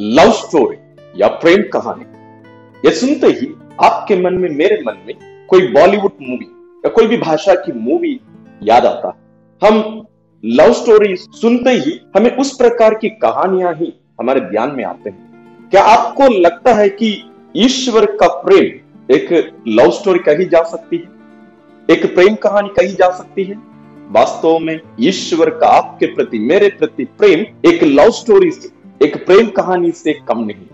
Love story या प्रेम कहानी। ये सुनते ही आपके मन में, मेरे मन में कोई बॉलीवुड मूवी या कोई भी भाषा की मूवी याद आता हम लव स्टोरी सुनते ही हमें उस प्रकार की कहानियाँ ही हमारे ध्यान में आते हैं। क्या आपको लगता है कि ईश्वर का प्रेम एक लव स्टोरी कही जा सकती है? एक प्रेम कहानी कही जा सकती है? वास्तव में ईश्वर का आपके प्रति, मेरे प्रति प्रेम एक लव स्टोरी से एक प्रेम कहानी से कम नहीं।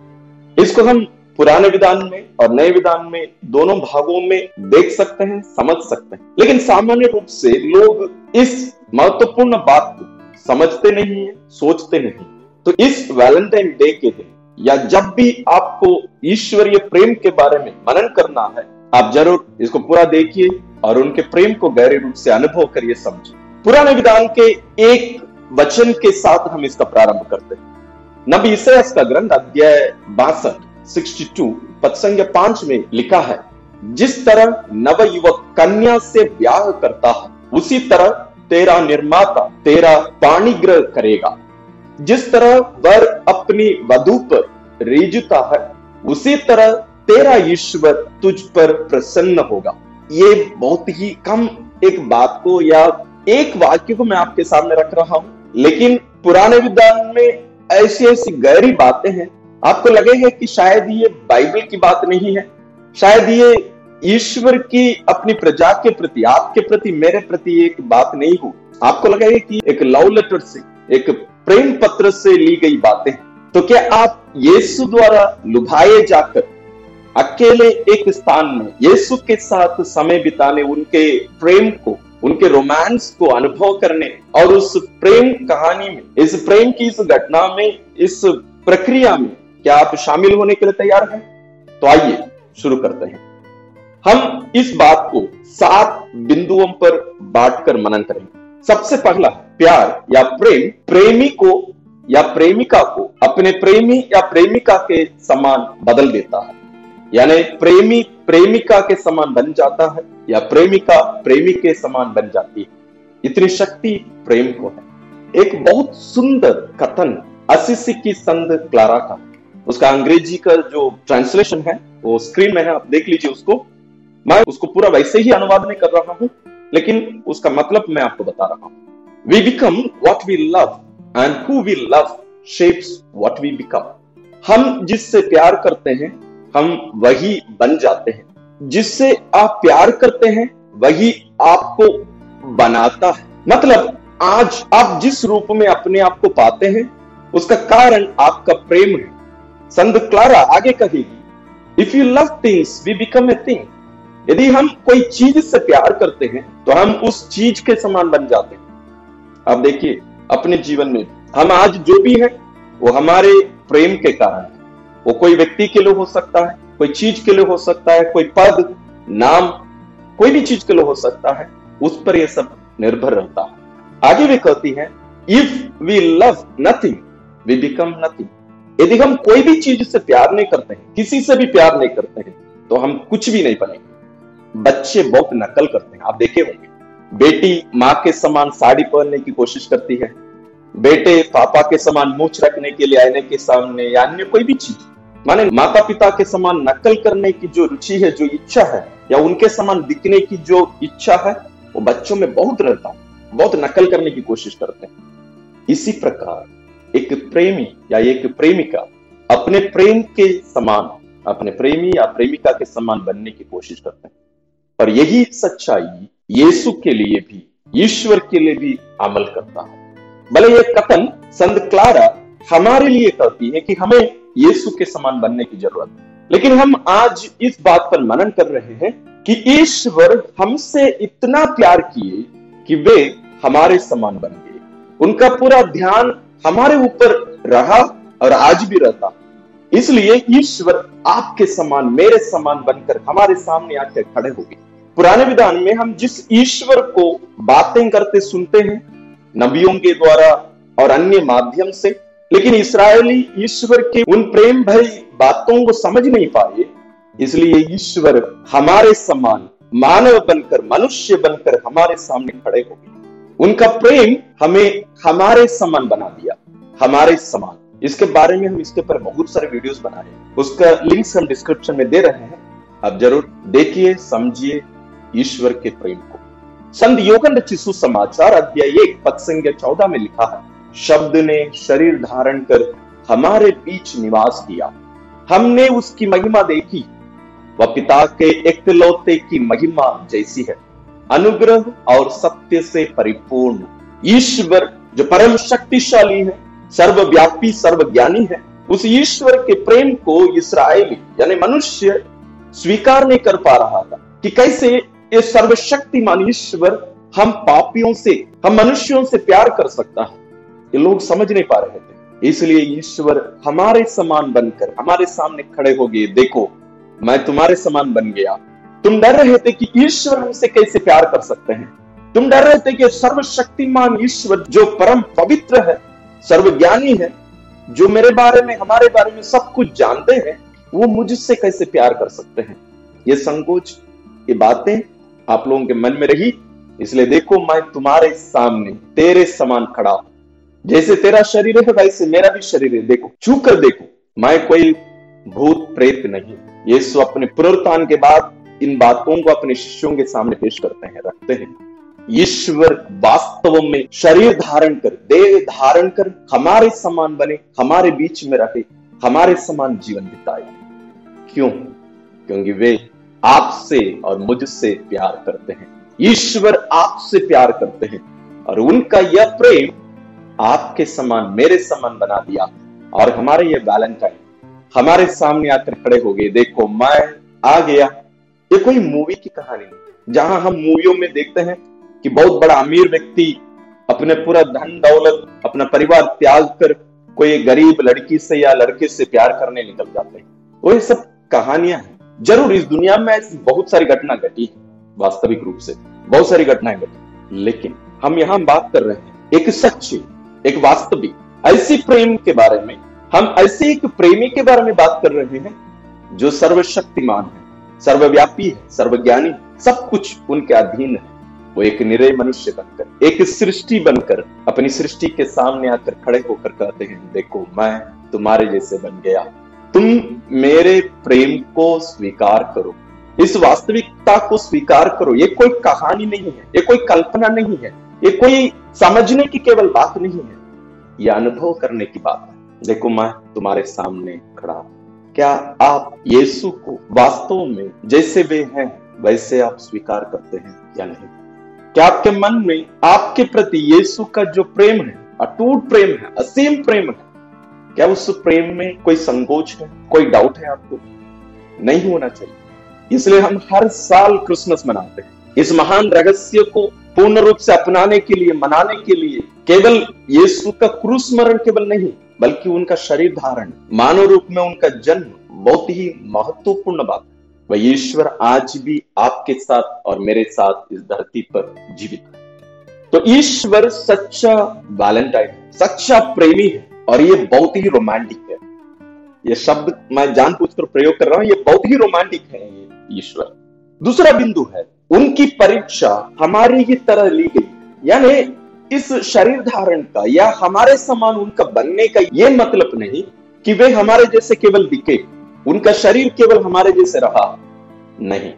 इसको हम पुराने विधान में और नए विधान में दोनों भागों में देख सकते हैं, समझ सकते हैं। लेकिन सामान्य रूप से लोग इस महत्वपूर्ण बात को समझते नहीं है, सोचते नहीं तो इस वैलेंटाइन डे के दिन या जब भी आपको ईश्वरीय प्रेम के बारे में मनन करना है, आप ज़रूर इसको पूरा देखिए और उनके प्रेम को गहरे रूप से अनुभव करिए, समझिए। पुराने विधान के एक वचन के साथ हम इसका प्रारंभ करते हैं। नबी इसयास का ग्रंथ अध्याय बासठ सिक्सटी टू पत्संग पाँच में लिखा है, जिस तरह नव युवक कन्या से ब्याह करता है, उसी तरह तेरा निर्माता तेरा पाणिग्रह करेगा। जिस तरह वर अपनी वधु पर रेजता है, उसी तरह तेरा ईश्वर तुझ पर प्रसन्न होगा। ये बहुत ही कम एक बात को या एक वाक्य को मैं आपके सामने रख रहा हूँ, लेकिन पुराने विधान में ऐसी ऐसी गहरी बातें हैं। आपको लगेगा कि शायद ये बाइबल की बात नहीं है? शायद ये ईश्वर की अपनी प्रजा के प्रति, आपके प्रति, मेरे प्रति एक बात नहीं हो। आपको लगेगा कि एक लव लेटर से, एक प्रेम पत्र से ली गई बातें तो क्या आप यीशु द्वारा लुभाए जाकर अकेले एक स्थान में, यीशु के साथ समय बिताने, उनके प्रेम को उनके रोमांस को अनुभव करने और उस प्रेम कहानी में, इस प्रेम की इस घटना में, इस प्रक्रिया में क्या आप शामिल होने के लिए तैयार हैं? तो आइए शुरू करते हैं। हम इस बात को सात बिंदुओं पर बांटकर मनन करेंगे सबसे पहला, प्यार या प्रेम, प्रेमी को या प्रेमिका को अपने प्रेमी या प्रेमिका के समान बदल देता है। यानी प्रेमी प्रेमिका के समान बन जाता है या प्रेमिका प्रेमी के समान बन जाती है। इतनी शक्ति प्रेम को है। एक बहुत सुंदर कथन असिसी की संत क्लारा का। उसका अंग्रेज़ी का जो ट्रांसलेशन है, वो स्क्रीन में है, आप देख लीजिए उसको। मैं उसको पूरा वैसे ही अनुवाद नहीं कर रहा हूँ, लेकिन उसका मतलब मैं आपको बता रहा हूँ। We become what we love and who we love shapes what we become हम जिससे प्यार करते हैं हम वही बन जाते हैं। जिससे आप प्यार करते हैं, वही आपको बनाता है। मतलब आज आप जिस रूप में अपने आप को पाते हैं, उसका कारण आपका प्रेम है। संत क्लारा आगे कहेगी if you love things we become a thing यदि हम कोई चीज़ से प्यार करते हैं तो हम उस चीज़ के समान बन जाते हैं। अब देखिए, अपने जीवन में हम आज जो भी है, वो हमारे प्रेम के कारण वो कोई व्यक्ति के लिए हो सकता है, कोई चीज़ के लिए हो सकता है, कोई पद, नाम, कोई भी चीज़ के लिए हो सकता है, उस पर यह सब निर्भर रहता है। आगे भी कहती है if we love nothing we become nothing यदि हम कोई भी चीज़ से प्यार नहीं करते हैं, किसी से भी प्यार नहीं करते हैं तो हम कुछ भी नहीं बनेंगे। बच्चे बहुत नकल करते हैं, आप देखे होंगे। बेटी माँ के समान साड़ी पहनने की कोशिश करती है, बेटे पापा के समान मूछ रखने के लिए आने के सामने या अन्य कोई भी चीज़। माने माता पिता के समान नकल करने की जो रुचि है, जो इच्छा है, या उनके समान दिखने की जो इच्छा है, वो बच्चों में बहुत रहता है, बहुत नकल करने की कोशिश करते हैं। इसी प्रकार एक प्रेमी या एक प्रेमिका अपने प्रेम के समान, अपने प्रेमी या प्रेमिका के समान बनने की कोशिश करते हैं। पर यही सच्चाई यीशु के लिए भी, ईश्वर के लिए भी अमल करता है। भले ये कथन संत क्लारा हमारे लिए कहती है कि हमें यीशु के समान बनने की ज़रूरत। लेकिन हम आज इस बात पर मनन कर रहे हैं कि ईश्वर हमसे इतना प्यार किए कि वे हमारे समान बन गए। उनका पूरा ध्यान हमारे ऊपर रहा और आज भी रहता। इसलिए ईश्वर आपके समान, मेरे समान बनकर हमारे सामने आकर खड़े हो गए। पुराने विधान में हम जिस ईश्वर को बातें करते सुनते हैं, नबियों के द्वारा और अन्य माध्यम से लेकिन इसराइली ईश्वर के उन प्रेम भरी बातों को समझ नहीं पाए, इसलिए ईश्वर हमारे समान मानव बनकर, मनुष्य बनकर हमारे सामने खड़े हो गए। उनका प्रेम हमें हमारे समान बना दिया, हमारे समान। इसके बारे में हम इसके ऊपर बहुत सारे वीडियोस बनाए उसका लिंक्स हम डिस्क्रिप्शन में दे रहे हैं। आप ज़रूर देखिए, समझिए ईश्वर के प्रेम को। संत योगन समाचार अध्याय एक पद संख्या चौदह में लिखा है शब्द ने शरीर धारण कर हमारे बीच निवास किया। हमने उसकी महिमा देखी। वह पिता के एकलौते की महिमा जैसी है। अनुग्रह और सत्य से परिपूर्ण। ईश्वर जो परम शक्तिशाली है, सर्वव्यापी, सर्वज्ञानी है, उस ईश्वर के प्रेम को इसराइली, यानी मनुष्य, स्वीकार नहीं कर पा रहा था कि कैसे ये सर्वशक्तिमान ईश्वर हम पापियों से, हम मनुष्यों से प्यार कर सकता है। ये लोग समझ नहीं पा रहे थे। इसलिए ईश्वर हमारे समान बनकर, हमारे सामने खड़े हो गए, देखो, मैं तुम्हारे समान बन गया। तुम डर रहे थे कि ईश्वर हमसे कैसे प्यार कर सकते हैं? तुम डर रहे थे कि सर्वशक्तिमान ईश्वर जो परम पवित्र है, सर्वज्ञानी है, जो मेरे बारे में, हमारे बारे में सब कुछ जानते हैं, वो मुझसे कैसे प्यार कर सकते हैं? ये संकोच, ये बातें आप लोगों के मन में रही, इसलिए देखो मैं तुम्हारे सामने, तेरे समान खड़ा हूँ। जैसे तेरा शरीर है वैसे मेरा भी शरीर है। देखो छू कर देखो। मैं कोई भूत प्रेत नहीं। यीशु अपने पुनरुत्थान के बाद इन बातों को अपने शिष्यों के सामने पेश करते हैं, रखते हैं। ईश्वर वास्तव में शरीर धारण कर, देह धारण कर, हमारे समान बने, हमारे बीच में रहे, हमारे समान जीवन बिताए। क्यों? क्योंकि वे आपसे और मुझसे प्यार करते हैं। ईश्वर आपसे प्यार करते हैं। और उनका यह प्रेम आपके समान, मेरे समान बना दिया। और हमारे ये वैलेंटाइन हमारे सामने आकर खड़े हो गए। देखो, मैं आ गया। ये कोई मूवी की कहानी नहीं। जहाँ हम मूवियों में देखते हैं कि बहुत बड़ा अमीर व्यक्ति अपने पूरा धन, दौलत, अपना परिवार त्याग कर कोई गरीब लड़की से या लड़के से प्यार करने निकल जाते हैं। वो ये सब कहानियाँ हैं। ज़रूर इस दुनिया में ऐसी बहुत सारी घटना घटी है, वास्तविक रूप से। बहुत सारी घटनाएँ घटी। लेकिन हम यहाँ बात कर रहे हैं एक सच्ची एक वास्तविक, ऐसी प्रेम के बारे में, हम ऐसे एक प्रेमी के बारे में बात कर रहे हैं, जो सर्वशक्तिमान है, सर्वव्यापी है, सर्वज्ञानी सब कुछ उनके अधीन है। वो एक निरय मनुष्य बनकर, एक सृष्टि बनकर, अपनी सृष्टि के सामने आकर खड़े होकर कहते हैं, देखो, मैं तुम्हारे जैसे बन गया तुम मेरे प्रेम को स्वीकार करो। इस वास्तविकता को स्वीकार करो। ये कोई कहानी नहीं है, ये कोई कल्पना नहीं है, ये कोई समझने की केवल बात नहीं है। ये अनुभव करने की बात? है देखो, मैं तुम्हारे सामने खड़ा क्या आप यीशु को वास्तव में जैसे वे हैं, वैसे आप स्वीकार करते हैं या नहीं? क्या आपके मन में आपके प्रति यीशु का जो प्रेम है, अटूट प्रेम है, असीम प्रेम है, क्या उस प्रेम में कोई संकोच है, कोई डाउट है आपको? नहीं होना चाहिए। इसलिए हम हर साल क्रिसमस मनाते हैं। इस महान रहस्य को पूर्ण रूप से अपनाने के लिए, मनाने के लिए, केवल यीशु का क्रूस स्मरण केवल नहीं, बल्कि उनका शरीर धारण, मानव रूप में उनका जन्म, बहुत ही महत्वपूर्ण बात। वह ईश्वर आज भी आपके साथ और मेरे साथ इस धरती पर जीवित है। तो ईश्वर सच्चा वैलेंटाइन सच्चा प्रेमी है, और ये बहुत ही रोमांटिक है। ये शब्द मैं जानबूझकर प्रयोग कर रहा हूँ, ये बहुत ही रोमांटिक है ये ईश्वर। दूसरा बिंदु है उनकी परीक्षा हमारी ही तरह ली गई। यानी इस शरीर धारण का या हमारे समान उनका बनने का ये मतलब नहीं कि वे हमारे जैसे केवल दिखे। उनका शरीर केवल हमारे जैसे रहा। नहीं।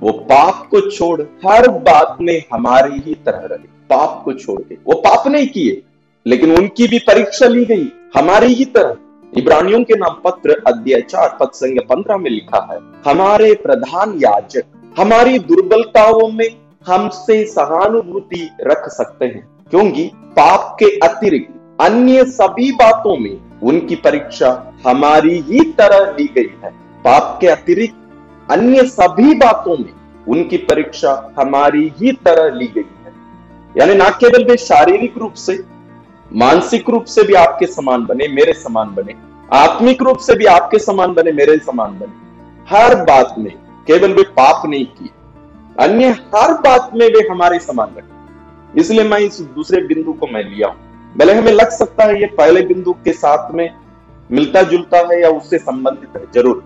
वो पाप को छोड़ हर बात में हमारी ही तरह रहे। पाप को छोड़ के। वो पाप नहीं किए, लेकिन उनकी भी परीक्षा ली गई। हमारी ही तरह। इब्रानियों के नाम पत्र अध्याय चार पद संख्या पंद्रह में लिखा है, हमारे प्रधान याजक हमारी दुर्बलताओं में हमसे सहानुभूति रख सकते हैं। क्योंकि पाप के अतिरिक्त अन्य सभी बातों में उनकी परीक्षा हमारी ही तरह ली गई है। पाप के अतिरिक्त अन्य सभी बातों में उनकी परीक्षा हमारी ही तरह ली गई है। यानी ना केवल वे शारीरिक रूप से, मानसिक रूप से भी आपके समान बने, मेरे समान बने, आत्मिक रूप से भी आपके समान बने, मेरे समान बने। हर बात में केवल वे पाप नहीं किए, अन्य हर बात में वे हमारे समान बने इसलिए मैं इस दूसरे बिंदु को मैं लिया हूँ। भले हमें लग सकता है ये पहले बिंदु के साथ में मिलता जुलता है या उससे संबंधित है, ज़रूर।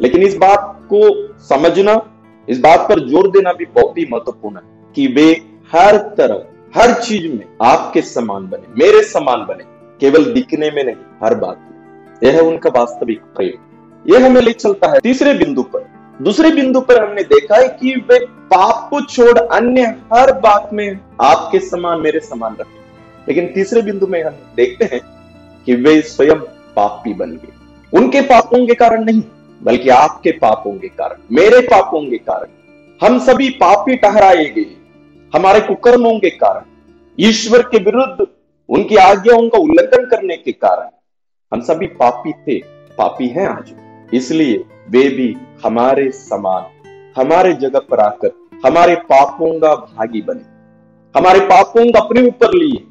लेकिन इस बात को समझना, इस बात पर ज़ोर देना भी बहुत ही महत्वपूर्ण है कि वे हर तरह, हर चीज़ में आपके समान बने, मेरे समान बने, केवल दिखने में नहीं, हर बात में। यह है उनका वास्तविक प्रयोग। यह हमें ले चलता है तीसरे बिंदु पर। दूसरे बिंदु पर हमने देखा है कि वे पाप को छोड़ अन्य हर बात में आपके समान, मेरे समान रखे लेकिन तीसरे बिंदु में हम देखते हैं कि वे स्वयं पापी बन गए। उनके पापों के कारण नहीं, बल्कि आपके पापों के कारण, मेरे पापों के कारण। हम सभी पापी ठहराए गए हमारे कुकर्मों के कारण। ईश्वर के विरुद्ध उनकी आज्ञाओं का उल्लंघन करने के कारण हम सभी पापी थे, पापी हैं आज। इसलिए वे भी हमारे समान, हमारे जगह पर आकर, हमारे पापों का भागी बने। हमारे पापों का अपने ऊपर लिए।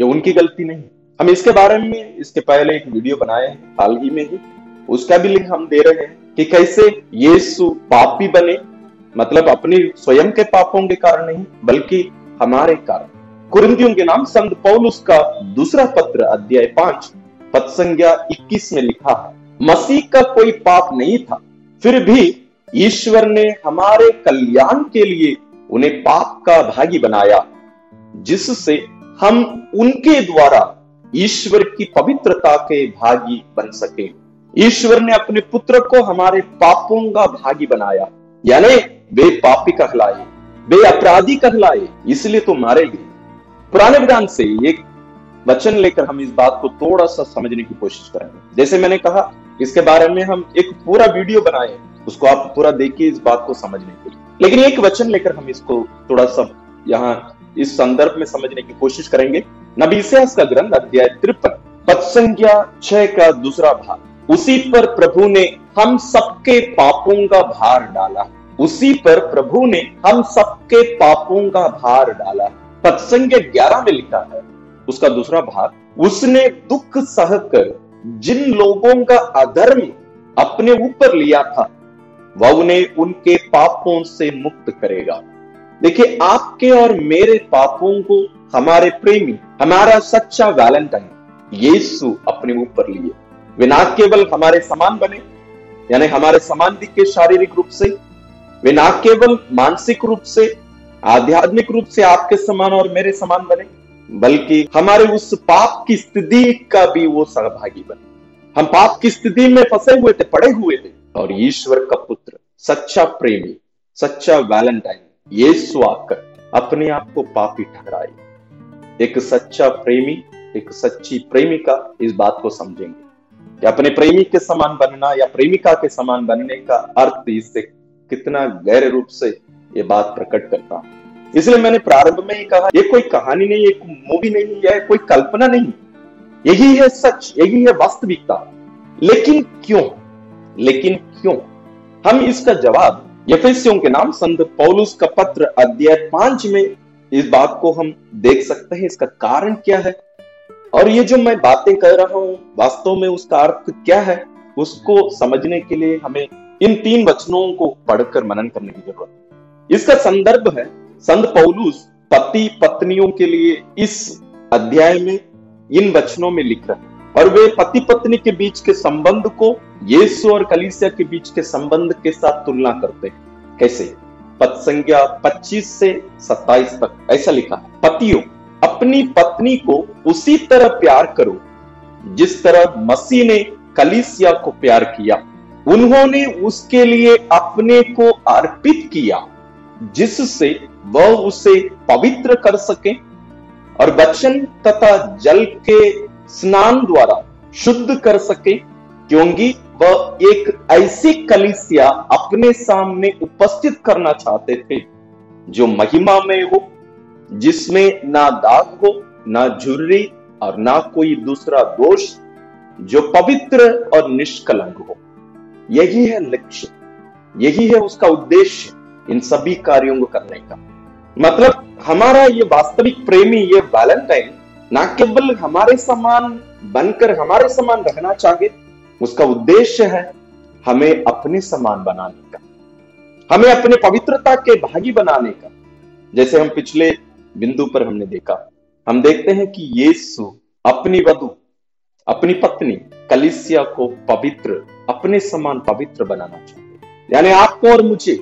ये उनकी गलती नहीं। हम इसके बारे में, इसके पहले एक वीडियो बनाए हैं, हाल ही में ही। उसका भी लिंक हम दे रहे हैं कि कैसे यीशु पापी बने। मतलब अपने स्वयं के पापों के कारण नहीं, बल्कि हमारे कारण। कुरिंतियों के नाम संत पौलुस का दूसरा पत्र, अध्याय पाँच पद संज्ञा इक्कीस में लिखा है, मसीह का कोई पाप नहीं था। फिर भी ईश्वर ने हमारे कल्याण के लिए उन्हें पाप का भागी बनाया, जिससे हम उनके द्वारा ईश्वर की पवित्रता के भागी बन सके। ईश्वर ने अपने पुत्र को हमारे पापों का भागी बनाया, यानी वे पापी कहलाए, वे अपराधी कहलाए, इसलिए तो मारे गए। पुराने विधान से एक वचन लेकर हम इस बात को थोड़ा सा समझने की कोशिश करेंगे। जैसे मैंने कहा इसके बारे में हम एक पूरा वीडियो बनाए उसको आप पूरा देखिए इस बात को समझने के लिए। लेकिन एक वचन लेकर हम इसको थोड़ा सा यहाँ इस संदर्भ में समझने की कोशिश करेंगे। नबी इतिहास का ग्रंथ, अध्याय तिरपन पद संख्या छह का दूसरा भाग। उसी पर प्रभु ने हम सबके पापों का भार डाला। उसी पर प्रभु ने हम सबके पापों का भार डाला। पद संख्या ग्यारह में लिखा है, उसका दूसरा भाग, उसने दुख सहकर जिन लोगों का अधर्म अपने ऊपर लिया था, वह उन्हें उनके पापों से मुक्त करेगा। देखिए, आपके और मेरे पापों को हमारे प्रेमी, हमारा सच्चा वैलेंटाइन यीशु अपने ऊपर लिए। वे ना केवल हमारे समान बने, यानी हमारे समान दिखे शारीरिक रूप से, वे ना केवल मानसिक रूप से, आध्यात्मिक रूप से आपके समान और मेरे समान बने बल्कि हमारे उस पाप की स्थिति का भी वो सहभागी बने। हम पाप की स्थिति में फंसे हुए थे, पड़े हुए थे। और ईश्वर का पुत्र, सच्चा प्रेमी, सच्चा वैलेंटाइन यीशु आकर अपने आप को पापी ठहराए। एक सच्चा प्रेमी, एक सच्ची प्रेमिका इस बात को समझेंगे कि अपने प्रेमी के समान बनना या प्रेमिका के समान बनने का अर्थ इससे कितना गहरे रूप से ये बात प्रकट करता है। इसलिए मैंने प्रारंभ में ही कहा, ये कोई कहानी नहीं एक मूवी नहीं है कोई कल्पना नहीं। यही है सच, यही है वास्तविकता। लेकिन क्यों? लेकिन क्यों? हम इसका जवाब यफेसियों के नाम संत पौलुस का पत्र अध्याय पाँच में इस बात को हम देख सकते हैं, इसका कारण क्या है? और ये जो मैं बातें कर रहा हूँ, वास्तव में उसका अर्थ क्या है, उसको समझने के लिए हमें इन तीन वचनों को पढ़कर मनन करने की ज़रूरत है। इसका संदर्भ है संत पौलुस पति पत्नियों के लिए इस अध्याय में इन वचनों में लिख रहे हैं। और वे पति पत्नी के बीच के संबंध को, यीशु और कलीसिया के बीच के संबंध के साथ तुलना करते हैं। कैसे? पद संज्ञा 25 से 27 तक ऐसा लिखा है। पतियों, अपनी पत्नी को उसी तरह प्यार करो, जिस तरह मसीह ने कलीसिया को प्यार किया। उन्होंने उसके लिए अपने को अर्पित किया, जिससे वह उसे पवित्र कर सके और वचन तथा जल के स्नान द्वारा शुद्ध कर सके, क्योंकि वह एक ऐसी कलिसिया अपने सामने उपस्थित करना चाहते थे, जो महिमा में हो, जिसमें ना दाग हो, ना झुर्री और ना कोई दूसरा दोष, जो पवित्र और निष्कलंक हो। यही है लक्ष्य, यही है उसका उद्देश्य इन सभी कार्यों को करने का। मतलब हमारा ये वास्तविक प्रेमी, ये वैलेंटाइन ना केवल हमारे समान बनकर हमारे समान रहना चाहे, उसका उद्देश्य है हमें अपने समान बनाने का, हमें अपने पवित्रता के भागी बनाने का। जैसे हम पिछले बिंदु पर हमने देखा, हम देखते हैं कि यीशु अपनी वधु, अपनी पत्नी कलिसिया को पवित्र, अपने समान पवित्र बनाना चाहते यानी आपको और मुझे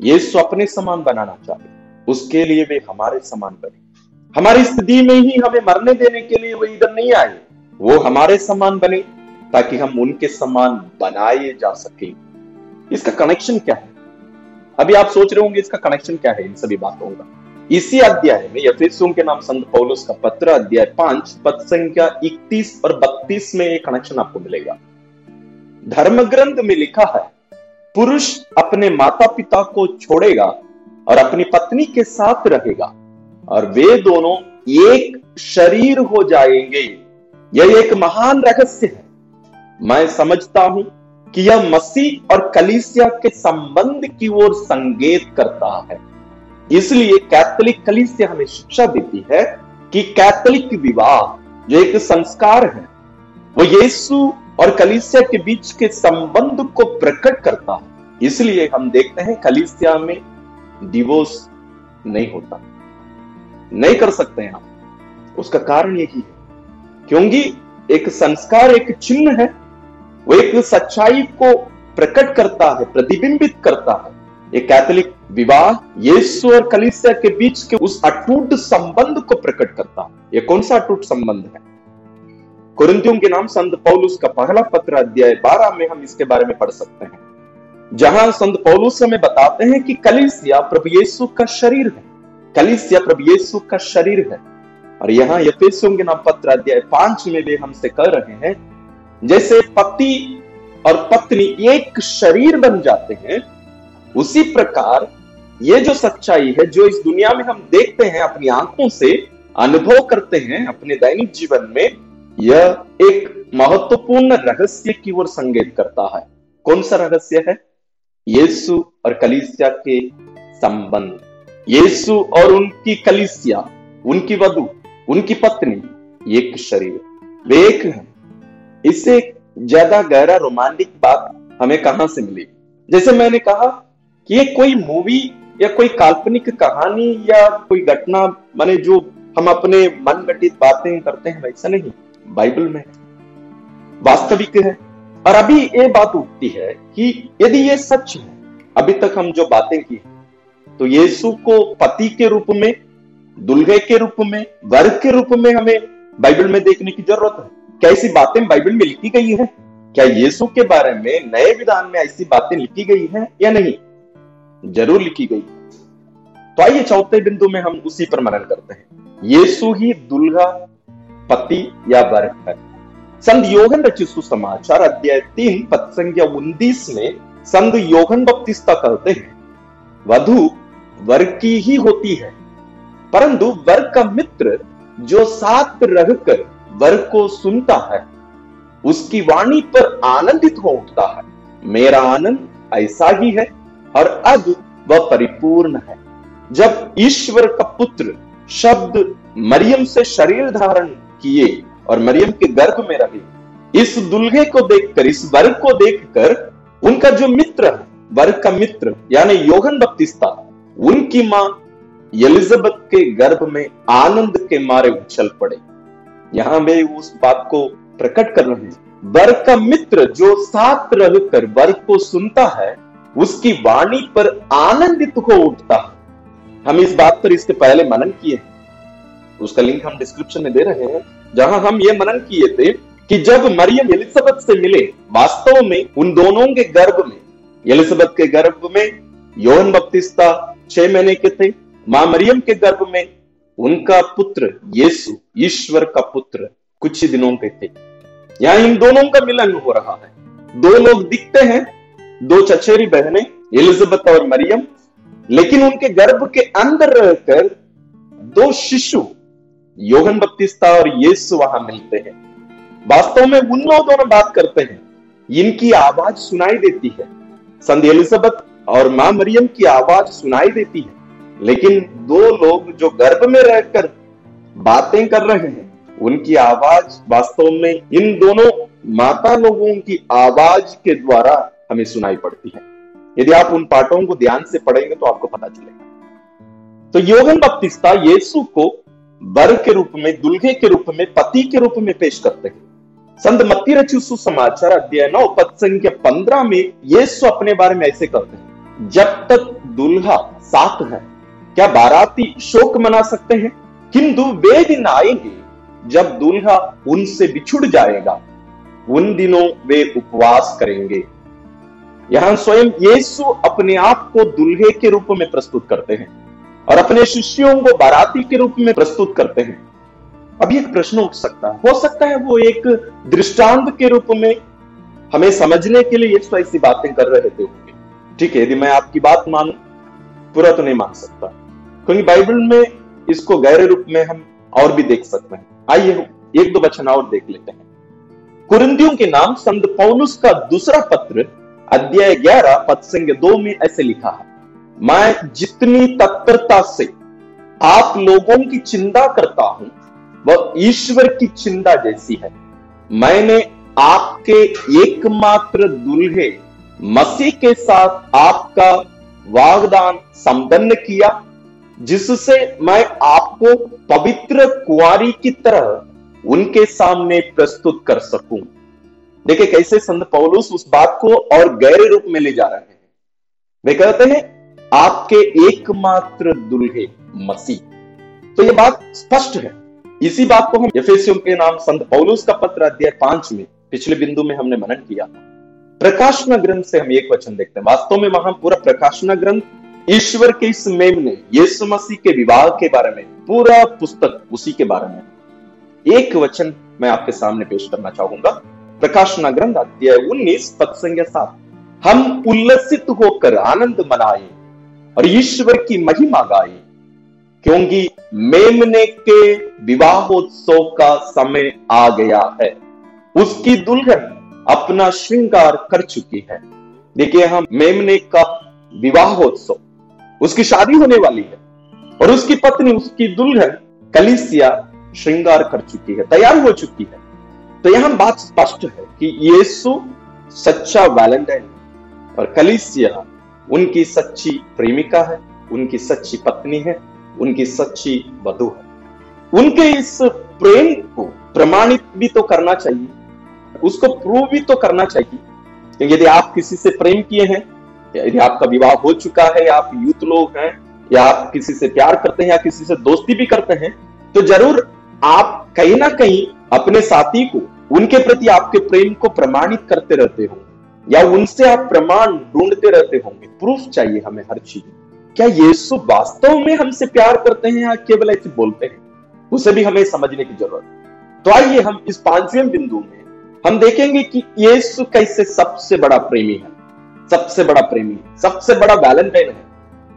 यीशु अपने समान बनाना चाहते उसके लिए वे हमारे समान बने। हमारी स्थिति में ही हमें मरने देने के लिए वो इधर नहीं आए। वो हमारे समान बने, ताकि हम उनके समान बनाए जा सके। इसका कनेक्शन क्या है? अभी आप सोच रहे होंगे, इसका कनेक्शन क्या है इन सभी बातों का? इसी अध्याय में यफेसियों के नाम संत पौलुस का पत्र अध्याय पाँच, पद संख्या इकतीस और बत्तीस में एक कनेक्शन आपको मिलेगा। धर्म ग्रंथ में लिखा है, पुरुष अपने माता पिता को छोड़ेगा और अपनी पत्नी के साथ रहेगा। और वे दोनों एक शरीर हो जाएँगे। यह एक महान रहस्य है। मैं समझता हूँ कि यह मसीह और कलीसिया के संबंध की ओर संकेत करता है। इसलिए कैथोलिक कलीसिया हमें शिक्षा देती है कि कैथोलिक विवाह जो एक संस्कार है, वो यीशु और कलीसिया के बीच के संबंध को प्रकट करता है। इसलिए हम देखते हैं कलीसिया में डिवोर्स नहीं होता। नहीं कर सकते हैं हम उसका कारण यही है। क्योंकि एक संस्कार एक चिन्ह है। वो एक सच्चाई को प्रकट करता है, प्रतिबिंबित करता है। एक कैथोलिक विवाह यीशु और कलिसिया के बीच के उस अटूट संबंध को प्रकट करता है। यह कौन सा अटूट संबंध है? कुरिंतियों के नाम संत पौलुस का पहला पत्र अध्याय बारह में हम इसके बारे में पढ़ सकते हैं। जहाँ संत पौलुस हमें बताते हैं कि कलिसिया प्रभु यीशु का शरीर है। कलिसिया प्रभु यीशु का शरीर है। और यहाँ यफेसियों के नाम पत्र अध्याय पाँच में वे हमसे कह रहे हैं, जैसे पति और पत्नी एक शरीर बन जाते हैं, उसी प्रकार ये जो सच्चाई है, जो इस दुनिया में हम देखते हैं, अपनी आँखों से अनुभव करते हैं, अपने दैनिक जीवन में, यह एक महत्वपूर्ण रहस्य की ओर संकेत करता है। कौन सा रहस्य है? यीशु और कलिसिया के संबंध। यीशु और उनकी कलिसिया, उनकी वधु, उनकी पत्नी एक शरीर। वे एक है इससे ज़्यादा गहरा रोमांटिक बात हमें कहाँ से मिली? जैसे मैंने कहा कि ये कोई मूवी या कोई काल्पनिक कहानी या कोई घटना, माने जो हम अपने मन घटित बातें करते हैं, वैसा नहीं। बाइबल में वास्तविक है। और अभी ये बात उठती है कि यदि ये सच है, अभी तक हम जो बातें की तो यीशु को पति के रूप में, दुल्हे के रूप में वर्ग के रूप में हमें बाइबल में देखने की ज़रूरत है। क्या ऐसी बातें बाइबल में लिखी गई है? क्या यीशु के बारे में नए विधान में ऐसी बातें लिखी गई हैं या नहीं? ज़रूर लिखी गई। तो आइए चौथे बिंदु में हम उसी पर मनन करते हैं। यीशु ही दुल्हा, पति या वर्ग है। संत योगन रचित सुसमाचार अध्याय तीन पद संख्या उन्नीस में संत योगन बप्तिस्ता कहते हैं, वधु वर्ग की ही होती है, परंतु वर्ग का मित्र जो साथ रहकर वर्ग को सुनता है, उसकी वाणी पर आनंदित हो उठता है। मेरा आनंद ऐसा ही है और अब वह परिपूर्ण है। जब ईश्वर का पुत्र शब्द मरियम से शरीर धारण किए और मरियम के गर्भ में रहे। इस दुल्हे को देखकर, इस वर्ग को देखकर, उनका जो मित्र है, वर्ग का मित्र, यानी योगन बत्तीस्ता उनकी माँ एलिजाबेथ के गर्भ में आनंद के मारे उछल पड़े। यहाँ वे उस बात को प्रकट कर रहे हैं। वर्ग का मित्र जो साथ रहकर वर्ग को सुनता है, उसकी वाणी पर आनंदित हो उठता है। हम इस बात पर इसके पहले मनन किए उसका लिंक हम डिस्क्रिप्शन में दे रहे हैं, जहाँ हम ये मनन किए थे कि जब मरियम एलिजाबेथ से मिले, वास्तव में उन दोनों के गर्भ में, एलिजाबेथ के गर्भ में योहन बपतिस्ता छह महीने के थे, माँ मरियम के गर्भ में, उनका पुत्र यीशु, ईश्वर का पुत्र, कुछ ही दिनों के थे। यहाँ इन दोनों का मिलन हो रहा है। दो लोग दिखते हैं, दो चचेरी बहनें, एलिजाबेथ और मरियम, लेकिन उनके गर्भ के अंदर रहकर दो शिशु योगन बत्तीस्ता और यीशु वहाँ मिलते हैं। वास्तव में उन लोग दोनों बात करते हैं। इनकी आवाज़ सुनाई देती है। संत एलिजाबेथ और माँ मरियम की आवाज़ सुनाई देती है। लेकिन दो लोग जो गर्भ में रहकर बातें कर रहे हैं, उनकी आवाज़ वास्तव में इन दोनों माता लोगों की आवाज़ के द्वारा हमें सुनाई पड़ती है। यदि आप उन पाठों को ध्यान से पढ़ेंगे तो आपको पता चलेगा। तो योगन बप्तिस्ता यीशु को वर के रूप में, दुल्हे के रूप में, पति के रूप में पेश करते हैं। संत मत्ती रचित समाचार अध्याय नौ, पद संख्या पंद्रह में यीशु अपने बारे में ऐसे कहते हैं, जब तक दुल्हा साथ है, क्या बाराती शोक मना सकते हैं? किंतु वे दिन आएँगे, जब दुल्हा उनसे बिछुड़ जाएगा, उन दिनों वे उपवास करेंगे। यहाँ स्वयं यीशु अपने आप को दुल्हे के रूप में प्रस्तुत करते हैं। और अपने शिष्यों को बाराती के रूप में प्रस्तुत करते हैं। अब एक प्रश्न उठ सकता है। हो सकता है वो एक दृष्टांत के रूप में हमें समझने के लिए यीशु ऐसी बातें कर रहे थे। ठीक है, यदि मैं आपकी बात मानू, पूरा तो नहीं मान सकता। क्योंकि बाइबल में इसको गहरे रूप में हम और भी देख सकते हैं। आइए एक दो वचन और देख लेते हैं। कुरिंदियों के नाम संत पौलुस का दूसरा पत्र अध्याय ग्यारह पद संग दो में ऐसे लिखा है। मैं जितनी तत्परता से आप लोगों की चिंता करता हूँ, वह ईश्वर की चिंता जैसी है। मैंने आपके एकमात्र दुल्हे मसीह के साथ आपका वागदान संपन्न किया, जिससे मैं आपको पवित्र कुआरी की तरह उनके सामने प्रस्तुत कर सकूँ। देखिए कैसे संत पौलुस उस बात को और गहरे रूप में ले जा रहे हैं। वे कहते हैं आपके एकमात्र दुल्हे मसीह। तो यह बात स्पष्ट है। इसी बात को हम यफेसियों के नाम संत पौलुस का पत्र अध्याय पाँच में, पिछले बिंदु में हमने मनन किया। प्रकाशना ग्रंथ से हम एक वचन देखते हैं। वास्तव में वहाँ पूरा प्रकाशना ग्रंथ, ईश्वर के इस मेम ने, यीशु मसीह के विवाह के बारे में, पूरा पुस्तक उसी के बारे में। एक वचन मैं आपके सामने पेश करना चाहूँगा। प्रकाशना ग्रंथ अध्याय उन्नीस पद संख्या सात। हम उल्लसित होकर आनंद मनाए और ईश्वर की महिमा गाए क्योंकि मेमने के विवाहोत्सव का समय आ गया है। उसकी दुल्हन अपना श्रृंगार कर चुकी है। देखिए हम मेमने का विवाहोत्सव, उसकी शादी होने वाली है और उसकी पत्नी, उसकी दुल्हन कलिसिया श्रृंगार कर चुकी है, तैयार हो चुकी है। तो यहाँ बात स्पष्ट है कि यीशु सच्चा वैलेंटाइन और कलिसिया उनकी सच्ची प्रेमिका है, उनकी सच्ची पत्नी है, उनकी सच्ची वधु है। उनके इस प्रेम को प्रमाणित भी तो करना चाहिए, उसको प्रूव भी तो करना चाहिए। यदि आप किसी से प्रेम किए हैं, यदि आपका विवाह हो चुका है, या आप यूथ लोग हैं, या आप किसी से प्यार करते हैं, या किसी से दोस्ती भी करते हैं तो ज़रूर आप कहीं ना कहीं अपने साथी को, उनके प्रति आपके प्रेम को प्रमाणित करते रहते हो। या उनसे आप प्रमाण ढूंढते रहते होंगे। प्रूफ चाहिए हमें हर चीज़ क्या यीशु वास्तव में हमसे प्यार करते हैं या केवल ऐसे बोलते हैं? उसे भी हमें समझने की ज़रूरत है। तो आइए हम इस पाँचवें बिंदु में, हम देखेंगे कि यीशु कैसे सबसे बड़ा प्रेमी है। सबसे बड़ा प्रेमी है। सबसे बड़ा वैलेंटाइन है।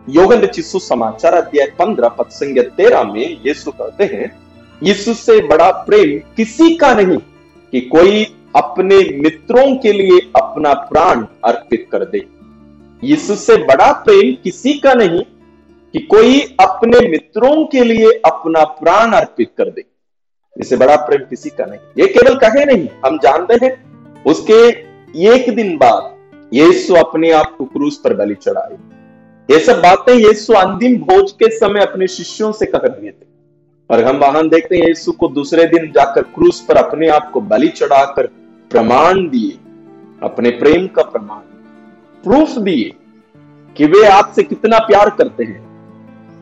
योगन चिस्सु समाचार अध्याय पंद्रह पद संज्ञा तेरह में यीशु कहते हैं, यीशु से बड़ा प्रेम किसी का नहीं, कि कोई अपने मित्रों के लिए अपना प्राण अर्पित कर दे। यीशु से बड़ा प्रेम किसी का नहीं कि कोई अपने मित्रों के लिए अपना प्राण अर्पित कर दे। इससे बड़ा प्रेम किसी का नहीं। ये केवल कहे नहीं, हम जानते हैं। उसके एक दिन बाद यीशु अपने आप को क्रूस पर बलि चढ़ाए। ये सब बातें यीशु अंतिम भोज के समय अपने शिष्यों से कह दिए थे। और हम वाहन देखते हैं, यीशु को दूसरे दिन जाकर क्रूस पर अपने आप को बलि चढ़ाकर प्रमाण दिए, अपने प्रेम का प्रमाण, प्रूफ दिए कि वे आपसे कितना प्यार करते हैं।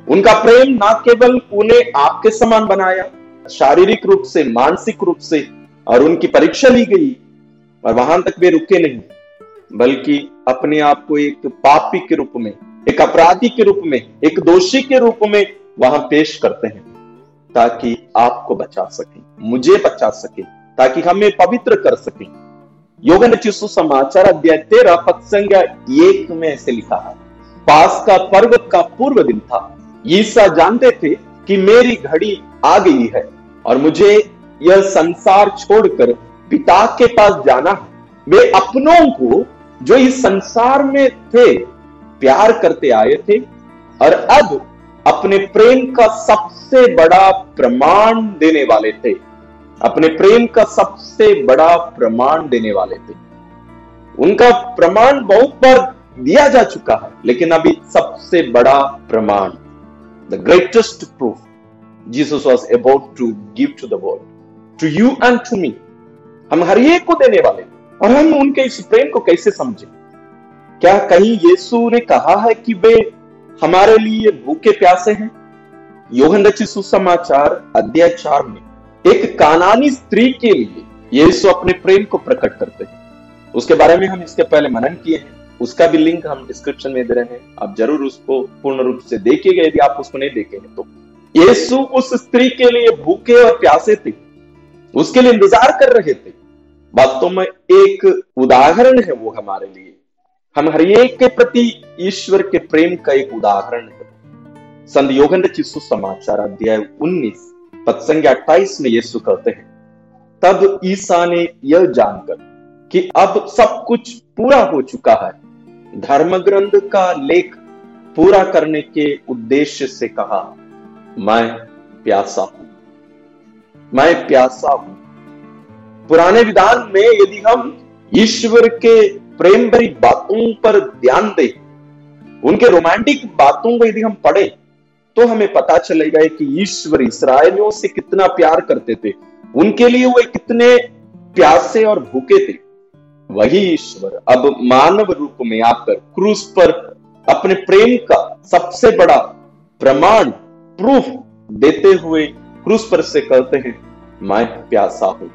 उनका प्रेम ना केवल उन्हें आपके समान बनाया, शारीरिक रूप से, मानसिक रूप से, और उनकी परीक्षा ली गई, और वहाँ तक वे रुके नहीं, बल्कि अपने आप को एक पापी के रूप में, एक अपराधी के रूप में, एक दोषी के रूप में वहाँ पेश करते हैं, ताकि आपको बचा सके, मुझे बचा सके। ताकि हमें पवित्र कर सके। योगन चिशु समाचार अध्याय तेरह पद संज्ञा एक में ऐसे लिखा है, पास का पर्व का पूर्व दिन था। ईसा जानते थे कि मेरी घड़ी आ गई है और मुझे यह संसार छोड़कर पिता के पास जाना है। वे अपनों को, जो इस संसार में थे, प्यार करते आए थे और अब अपने प्रेम का सबसे बड़ा प्रमाण देने वाले थे। अपने प्रेम का सबसे बड़ा प्रमाण देने वाले थे। उनका प्रमाण बहुत बार दिया जा चुका है, लेकिन अभी सबसे बड़ा प्रमाण the greatest proof Jesus was about to give to world to you and to me हम हर एक को देने वाले और हम उनके इस प्रेम को कैसे समझे? क्या कहीं यीशु ने कहा है कि वे हमारे लिए भूखे प्यासे हैं? योहन रचित सुसमाचार, अध्याय चार में। एक कानानी स्त्री के लिए यीशु अपने प्रेम को प्रकट करते हैं। उसके बारे में हम इसके पहले मनन किए हैं। उसका भी लिंक हम डिस्क्रिप्शन में दे रहे हैं। आप ज़रूर उसको पूर्ण रूप से देखिएगा। यदि आप उसको नहीं देखे हैं तो। यीशु उस स्त्री के लिए भूखे और प्यासे थे। उसके लिए इंतज़ार कर रहे थे। वास्तव में एक उदाहरण है वो हमारे लिए। हम हर एक के प्रति ईश्वर के प्रेम का एक उदाहरण है। संत योगन चिस्सु समाचार अध्याय 19 संख्या अट्ठाईस में यीशु कहते हैं, तब ईसा ने यह जानकर कि अब सब कुछ पूरा हो चुका है। धर्म ग्रंथ का लेख पूरा करने के उद्देश्य से कहा, मैं प्यासा हूँ। मैं प्यासा हूँ। पुराने विधान में यदि हम ईश्वर के प्रेम भरी बातों पर ध्यान दें, उनके रोमांटिक बातों को यदि हम पढ़े तो हमें पता चलेगा कि ईश्वर इसराइलियों से कितना प्यार करते थे, उनके लिए वो कितने प्यासे और भूखे थे। वही ईश्वर, अब मानव रूप में आकर क्रूस पर अपने प्रेम का सबसे बड़ा प्रमाण, प्रूफ देते हुए क्रूस पर से कहते हैं, मैं प्यासा हूँ।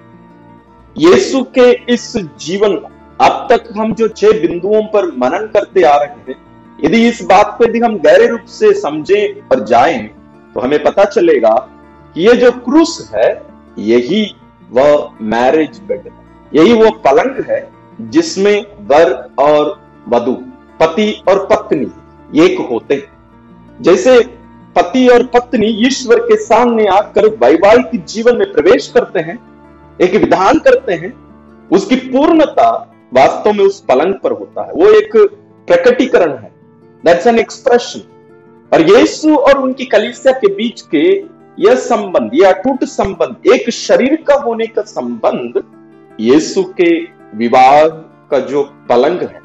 यीशु के इस जीवन अब तक हम जो छह बिंदुओं पर मनन करते आ रहे हैं यदि इस बात को यदि हम गहरे रूप से समझें और जाएँ तो हमें पता चलेगा कि ये जो क्रूस है, यही वह मैरिज बेड है। यही वो पलंग है जिसमें वर और वधु, पति और पत्नी एक होते हैं। जैसे पति और पत्नी ईश्वर के सामने आकर वैवाहिक जीवन में प्रवेश करते हैं, एक विधान करते हैं, उसकी पूर्णता वास्तव में उस पलंग पर होता है। वो एक प्रकटीकरण है। दैट्स एन एक्सप्रेशन और यीशु और उनकी कलिसिया के बीच के यह संबंध यह अटूट संबंध, एक शरीर का होने का संबंध, यीशु के विवाह का जो पलंग है,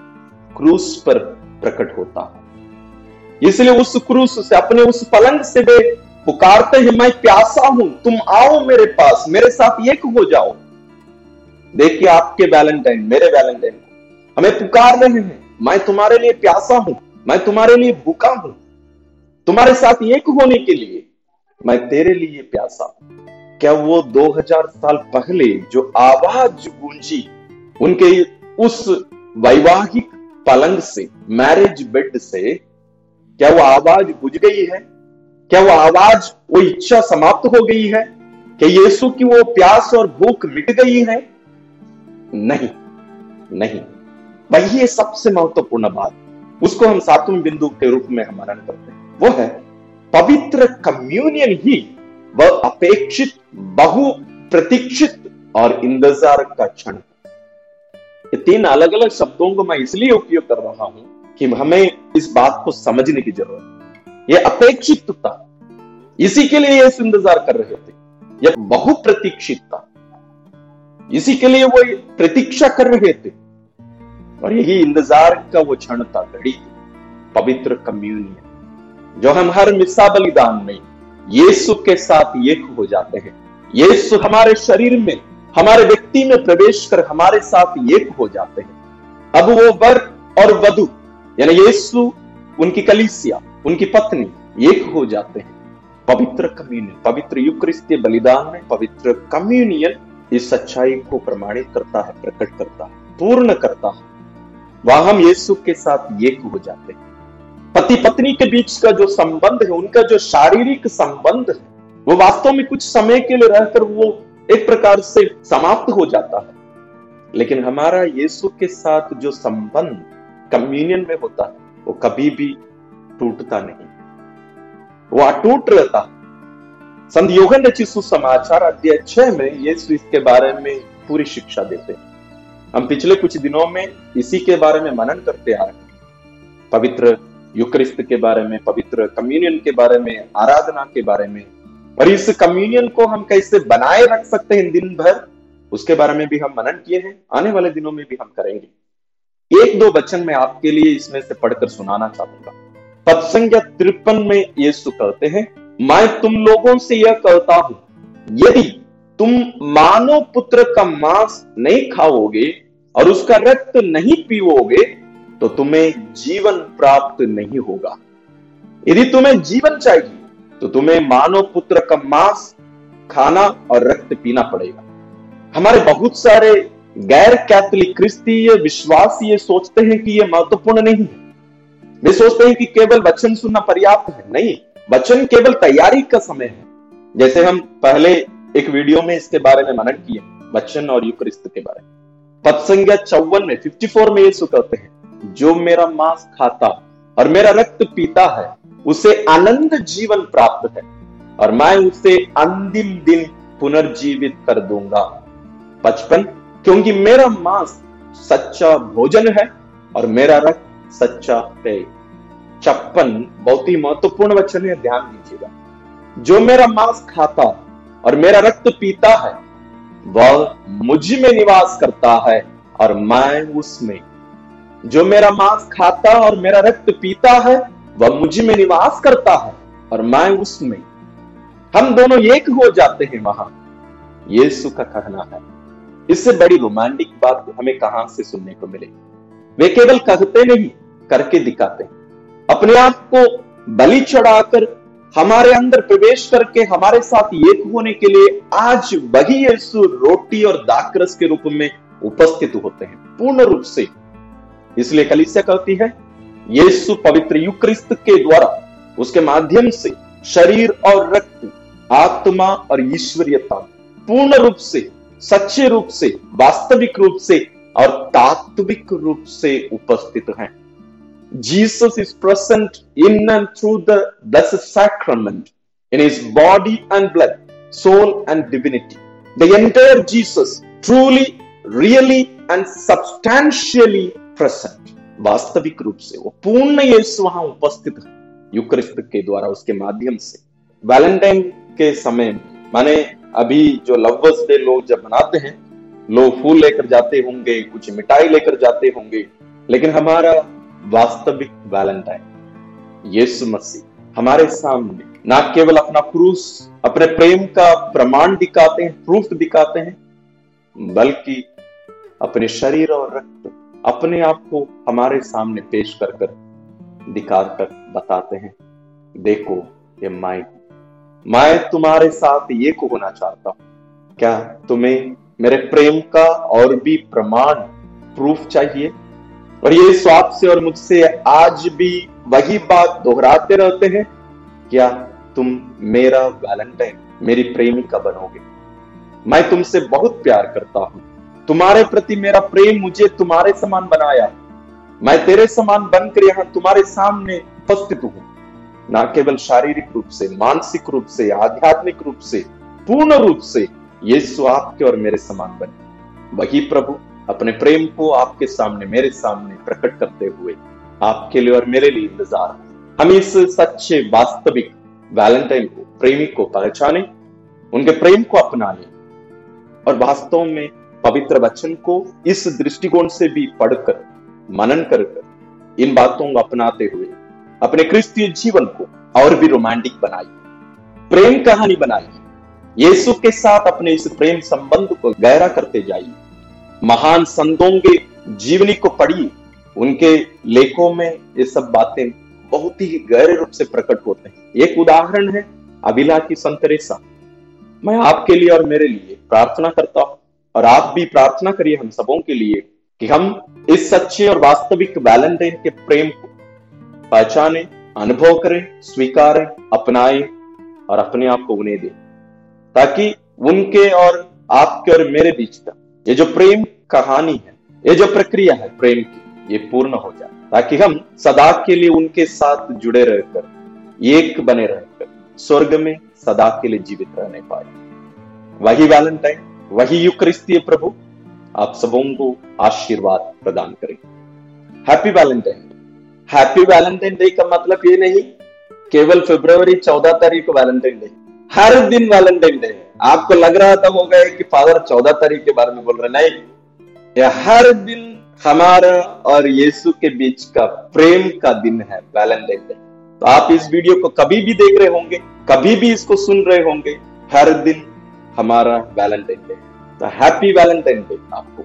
क्रूस पर प्रकट होता है। इसलिए उस क्रूस से, अपने उस पलंग से वे पुकारते हैं, मैं प्यासा हूँ, तुम आओ मेरे पास, मेरे साथ एक हो जाओ। देखिए आपके वैलेंटाइन, मेरे वैलेंटाइन को। हमें पुकार रहे हैं, मैं तुम्हारे लिए प्यासा हूँ मैं तुम्हारे लिए भूखा हूँ। तुम्हारे साथ एक होने के लिए मैं तेरे लिए प्यासा क्या वो 2000 साल पहले जो आवाज़ गूंजी, उनके उस वैवाहिक पलंग से मैरिज बेड से, क्या वो आवाज़ बुझ गई है? क्या वो आवाज़ वो इच्छा समाप्त हो गई है क्या यीशु की वो प्यास और भूख मिट गई है? नहीं नहीं। वही सबसे महत्वपूर्ण बात उसको हम सातवें बिंदु के रूप में हम मनन करते हैं। वो है, पवित्र कम्युनियन ही वह अपेक्षित, बहु प्रतीक्षित और इंतज़ार का क्षण ये तीन अलग अलग शब्दों को मैं इसलिए उपयोग कर रहा हूँ कि हमें इस बात को समझने की ज़रूरत ये अपेक्षित था इसी के लिए ये इंतज़ार कर रहे थे। यह बहु प्रतीक्षित था इसी के लिए वो प्रतीक्षा कर रहे थे। और यही इंतज़ार का वो क्षण था घड़ी, पवित्र कम्युनियन, जो हम हर मिसा बलिदान में यीशु के साथ एक हो जाते हैं। यीशु हमारे शरीर में, हमारे व्यक्ति में प्रवेश कर हमारे साथ एक हो जाते हैं। अब वो वर और वधु, यानी यीशु, उनकी कलीसिया, उनकी पत्नी, एक हो जाते हैं। पवित्र कम्युनियन, पवित्र युक्रिस्त बलिदान में पवित्र कम्युनियन इस सच्चाई को प्रमाणित करता है, प्रकट करता है, पूर्ण करता है। वहाँ हम यीशु के साथ एक हो जाते हैं। पति पत्नी के बीच का जो संबंध है, उनका जो शारीरिक संबंध है, वो वास्तव में कुछ समय के लिए रहकर वो एक प्रकार से समाप्त हो जाता है। लेकिन हमारा यीशु के साथ जो संबंध कम्युनियन में होता है, वो कभी भी टूटता नहीं। वो अटूट रहता संत योगन रचित सुसमाचार अध्याय छह में यीशु इसके बारे में पूरी शिक्षा देते हैं। हम पिछले कुछ दिनों में इसी के बारे में मनन करते आ रहे हैं। पवित्र युक्रिस्त के बारे में, पवित्र कम्युनियन के बारे में, आराधना के बारे में, और इस कम्युनियन को हम कैसे बनाए रख सकते हैं दिन भर, उसके बारे में भी हम मनन किए हैं। आने वाले दिनों में भी हम करेंगे। एक दो वचन में आपके लिए इसमें से पढ़कर सुनाना चाहूँगा। पद संख्या तिरपन में ये कहते हैं, मैं तुम लोगों से यह कहता हूँ, यदि तुम मानव पुत्र का मांस नहीं खाओगे और उसका रक्त नहीं पीओगे तो तुम्हें जीवन प्राप्त नहीं होगा। यदि तुम्हें जीवन चाहिए तो तुम्हें मानव पुत्र का मांस खाना और रक्त पीना पड़ेगा। हमारे बहुत सारे गैर कैथलिक क्रिस्तीय विश्वास ये सोचते हैं कि ये महत्वपूर्ण नहीं है। वे सोचते हैं कि केवल वचन सुनना पर्याप्त है। नहीं, वचन केवल तैयारी का समय है। जैसे हम पहले एक वीडियो में इसके बारे में मनन किए, बच्चन और युक्रिस्त के बारे में। पद संज्ञा चौवन में 54 में यीशु कहते हैं, जो मेरा मांस खाता और मेरा रक्त पीता है, उसे आनंद जीवन प्राप्त है और मैं उसे अंतिम दिन पुनर्जीवित कर दूँगा। पचपन, क्योंकि मेरा मांस सच्चा भोजन है और मेरा रक्त सच्चा पेय छप्पन, बहुत ही महत्वपूर्ण वचन है, ध्यान दीजिएगा। जो मेरा मांस खाता और मेरा रक्त पीता है, वह मुझमें निवास करता है और मैं उसमें। जो मेरा मांस खाता और मेरा रक्त पीता है, वह मुझमें निवास करता है और मैं उसमें। हम दोनों एक हो जाते हैं वहाँ। यीशु का कहना है। इससे बड़ी रोमांटिक बात हमें कहाँ से सुनने को मिले? वे केवल कहते नहीं, करके दिखाते अपने आप को बलि चढ़ाकर हमारे अंदर प्रवेश करके हमारे साथ एक होने के लिए आज वही यीशु रोटी और दाकरस के रूप में उपस्थित होते हैं, पूर्ण रूप से। इसलिए कलिसिया कहती है, यीशु पवित्र युक्रिस्त के द्वारा, उसके माध्यम से शरीर और रक्त, आत्मा और ईश्वरीयता पूर्ण रूप से, सच्चे रूप से, वास्तविक रूप से और तात्विक रूप से उपस्थित हैं। Jesus is present in and through the Blessed Sacrament in his body and blood, soul and divinity. The entire Jesus truly, really and substantially present. वास्तविक रूप से वो पूर्ण यीशु वहाँ उपस्थित है युक्रिस्त के द्वारा उसके माध्यम से वैलेंटाइन के समय माने अभी जो लवर्स डे लोग जब मनाते हैं लोग फूल लेकर जाते होंगे कुछ मिठाई लेकर जाते होंगे लेकिन हमारा वास्तविक वैलेंटाइन यीशु मसीह, हमारे सामने। ना केवल अपना क्रूस, अपने प्रेम का प्रमाण दिखाते हैं, प्रूफ दिखाते हैं, बल्कि अपने शरीर और रक्त अपने आप को हमारे सामने पेश कर कर दिखाकर बताते हैं। देखो, ये मैं मैं तुम्हारे साथ ये को होना चाहता हूँ। क्या तुम्हें मेरे प्रेम का और भी प्रमाण, प्रूफ चाहिए? और ये स्वाप से और मुझसे आज भी वही बात दोहराते रहते हैं, क्या तुम मेरा वैलेंटाइन मेरी प्रेमिका बनोगे? मैं तुमसे बहुत प्यार करता हूँ। तुम्हारे प्रति मेरा प्रेम मुझे तुम्हारे समान बनाया मैं तेरे समान बनकर यहाँ तुम्हारे सामने उपस्थित हूँ। ना केवल शारीरिक रूप से, मानसिक रूप से, आध्यात्मिक रूप से, पूर्ण रूप से ये स्वाप के और मेरे समान बने। वही प्रभु अपने प्रेम को आपके सामने, मेरे सामने प्रकट करते हुए आपके लिए और मेरे लिए इंतज़ार हम इस सच्चे, वास्तविक वैलेंटाइन को प्रेमी को पहचाने, उनके प्रेम को अपना लें और वास्तव में पवित्र वचन को इस दृष्टिकोण से भी पढ़कर, मनन कर इन बातों को अपनाते हुए अपने क्रिस्तीय जीवन को और भी रोमांटिक बनाइए। प्रेम कहानी बनाइए। यीशु के साथ अपने इस प्रेम संबंध को गहरा करते जाइए। महान संतों के जीवनी को पढ़िए, उनके लेखों में ये सब बातें बहुत ही गहरे रूप से प्रकट होते हैं। एक उदाहरण है अभिला की संतरेसा मैं आपके लिए और मेरे लिए प्रार्थना करता हूँ, और आप भी प्रार्थना करिए हम सबों के लिए कि हम इस सच्चे और वास्तविक वैलेंटाइन के प्रेम को पहचाने, अनुभव करें, स्वीकारें, अपनाएँ और अपने आप को उन्हें दें, ताकि उनके और आपके और मेरे बीच का ये जो प्रेम कहानी है, ये जो प्रक्रिया है प्रेम की, ये पूर्ण हो जाए, ताकि हम सदा के लिए उनके साथ जुड़े रहकर, एक बने रहकर, स्वर्ग में सदा के लिए जीवित रहने पाए। वही वैलेंटाइन, वही युक्रिस्तीय प्रभु, आप सबों को आशीर्वाद प्रदान करें। Happy Valentine. Happy Valentine Day का मतलब ये नहीं, केवल फेब्रवरी चौदह तारीख को वैलेंटाइन डे, हर दिन वैलेंटाइन डे है। आपको लग रहा था वो गए कि फादर चौदह तारीख के बारे में बोल रहे नहीं। ये हर दिन हमारा और यीशु के बीच का प्रेम का दिन है वैलेंटाइन डे तो आप इस वीडियो को कभी भी देख रहे होंगे, कभी भी इसको सुन रहे होंगे, हर दिन हमारा वैलेंटाइन डे तो हैप्पी वैलेंटाइन डे आपको।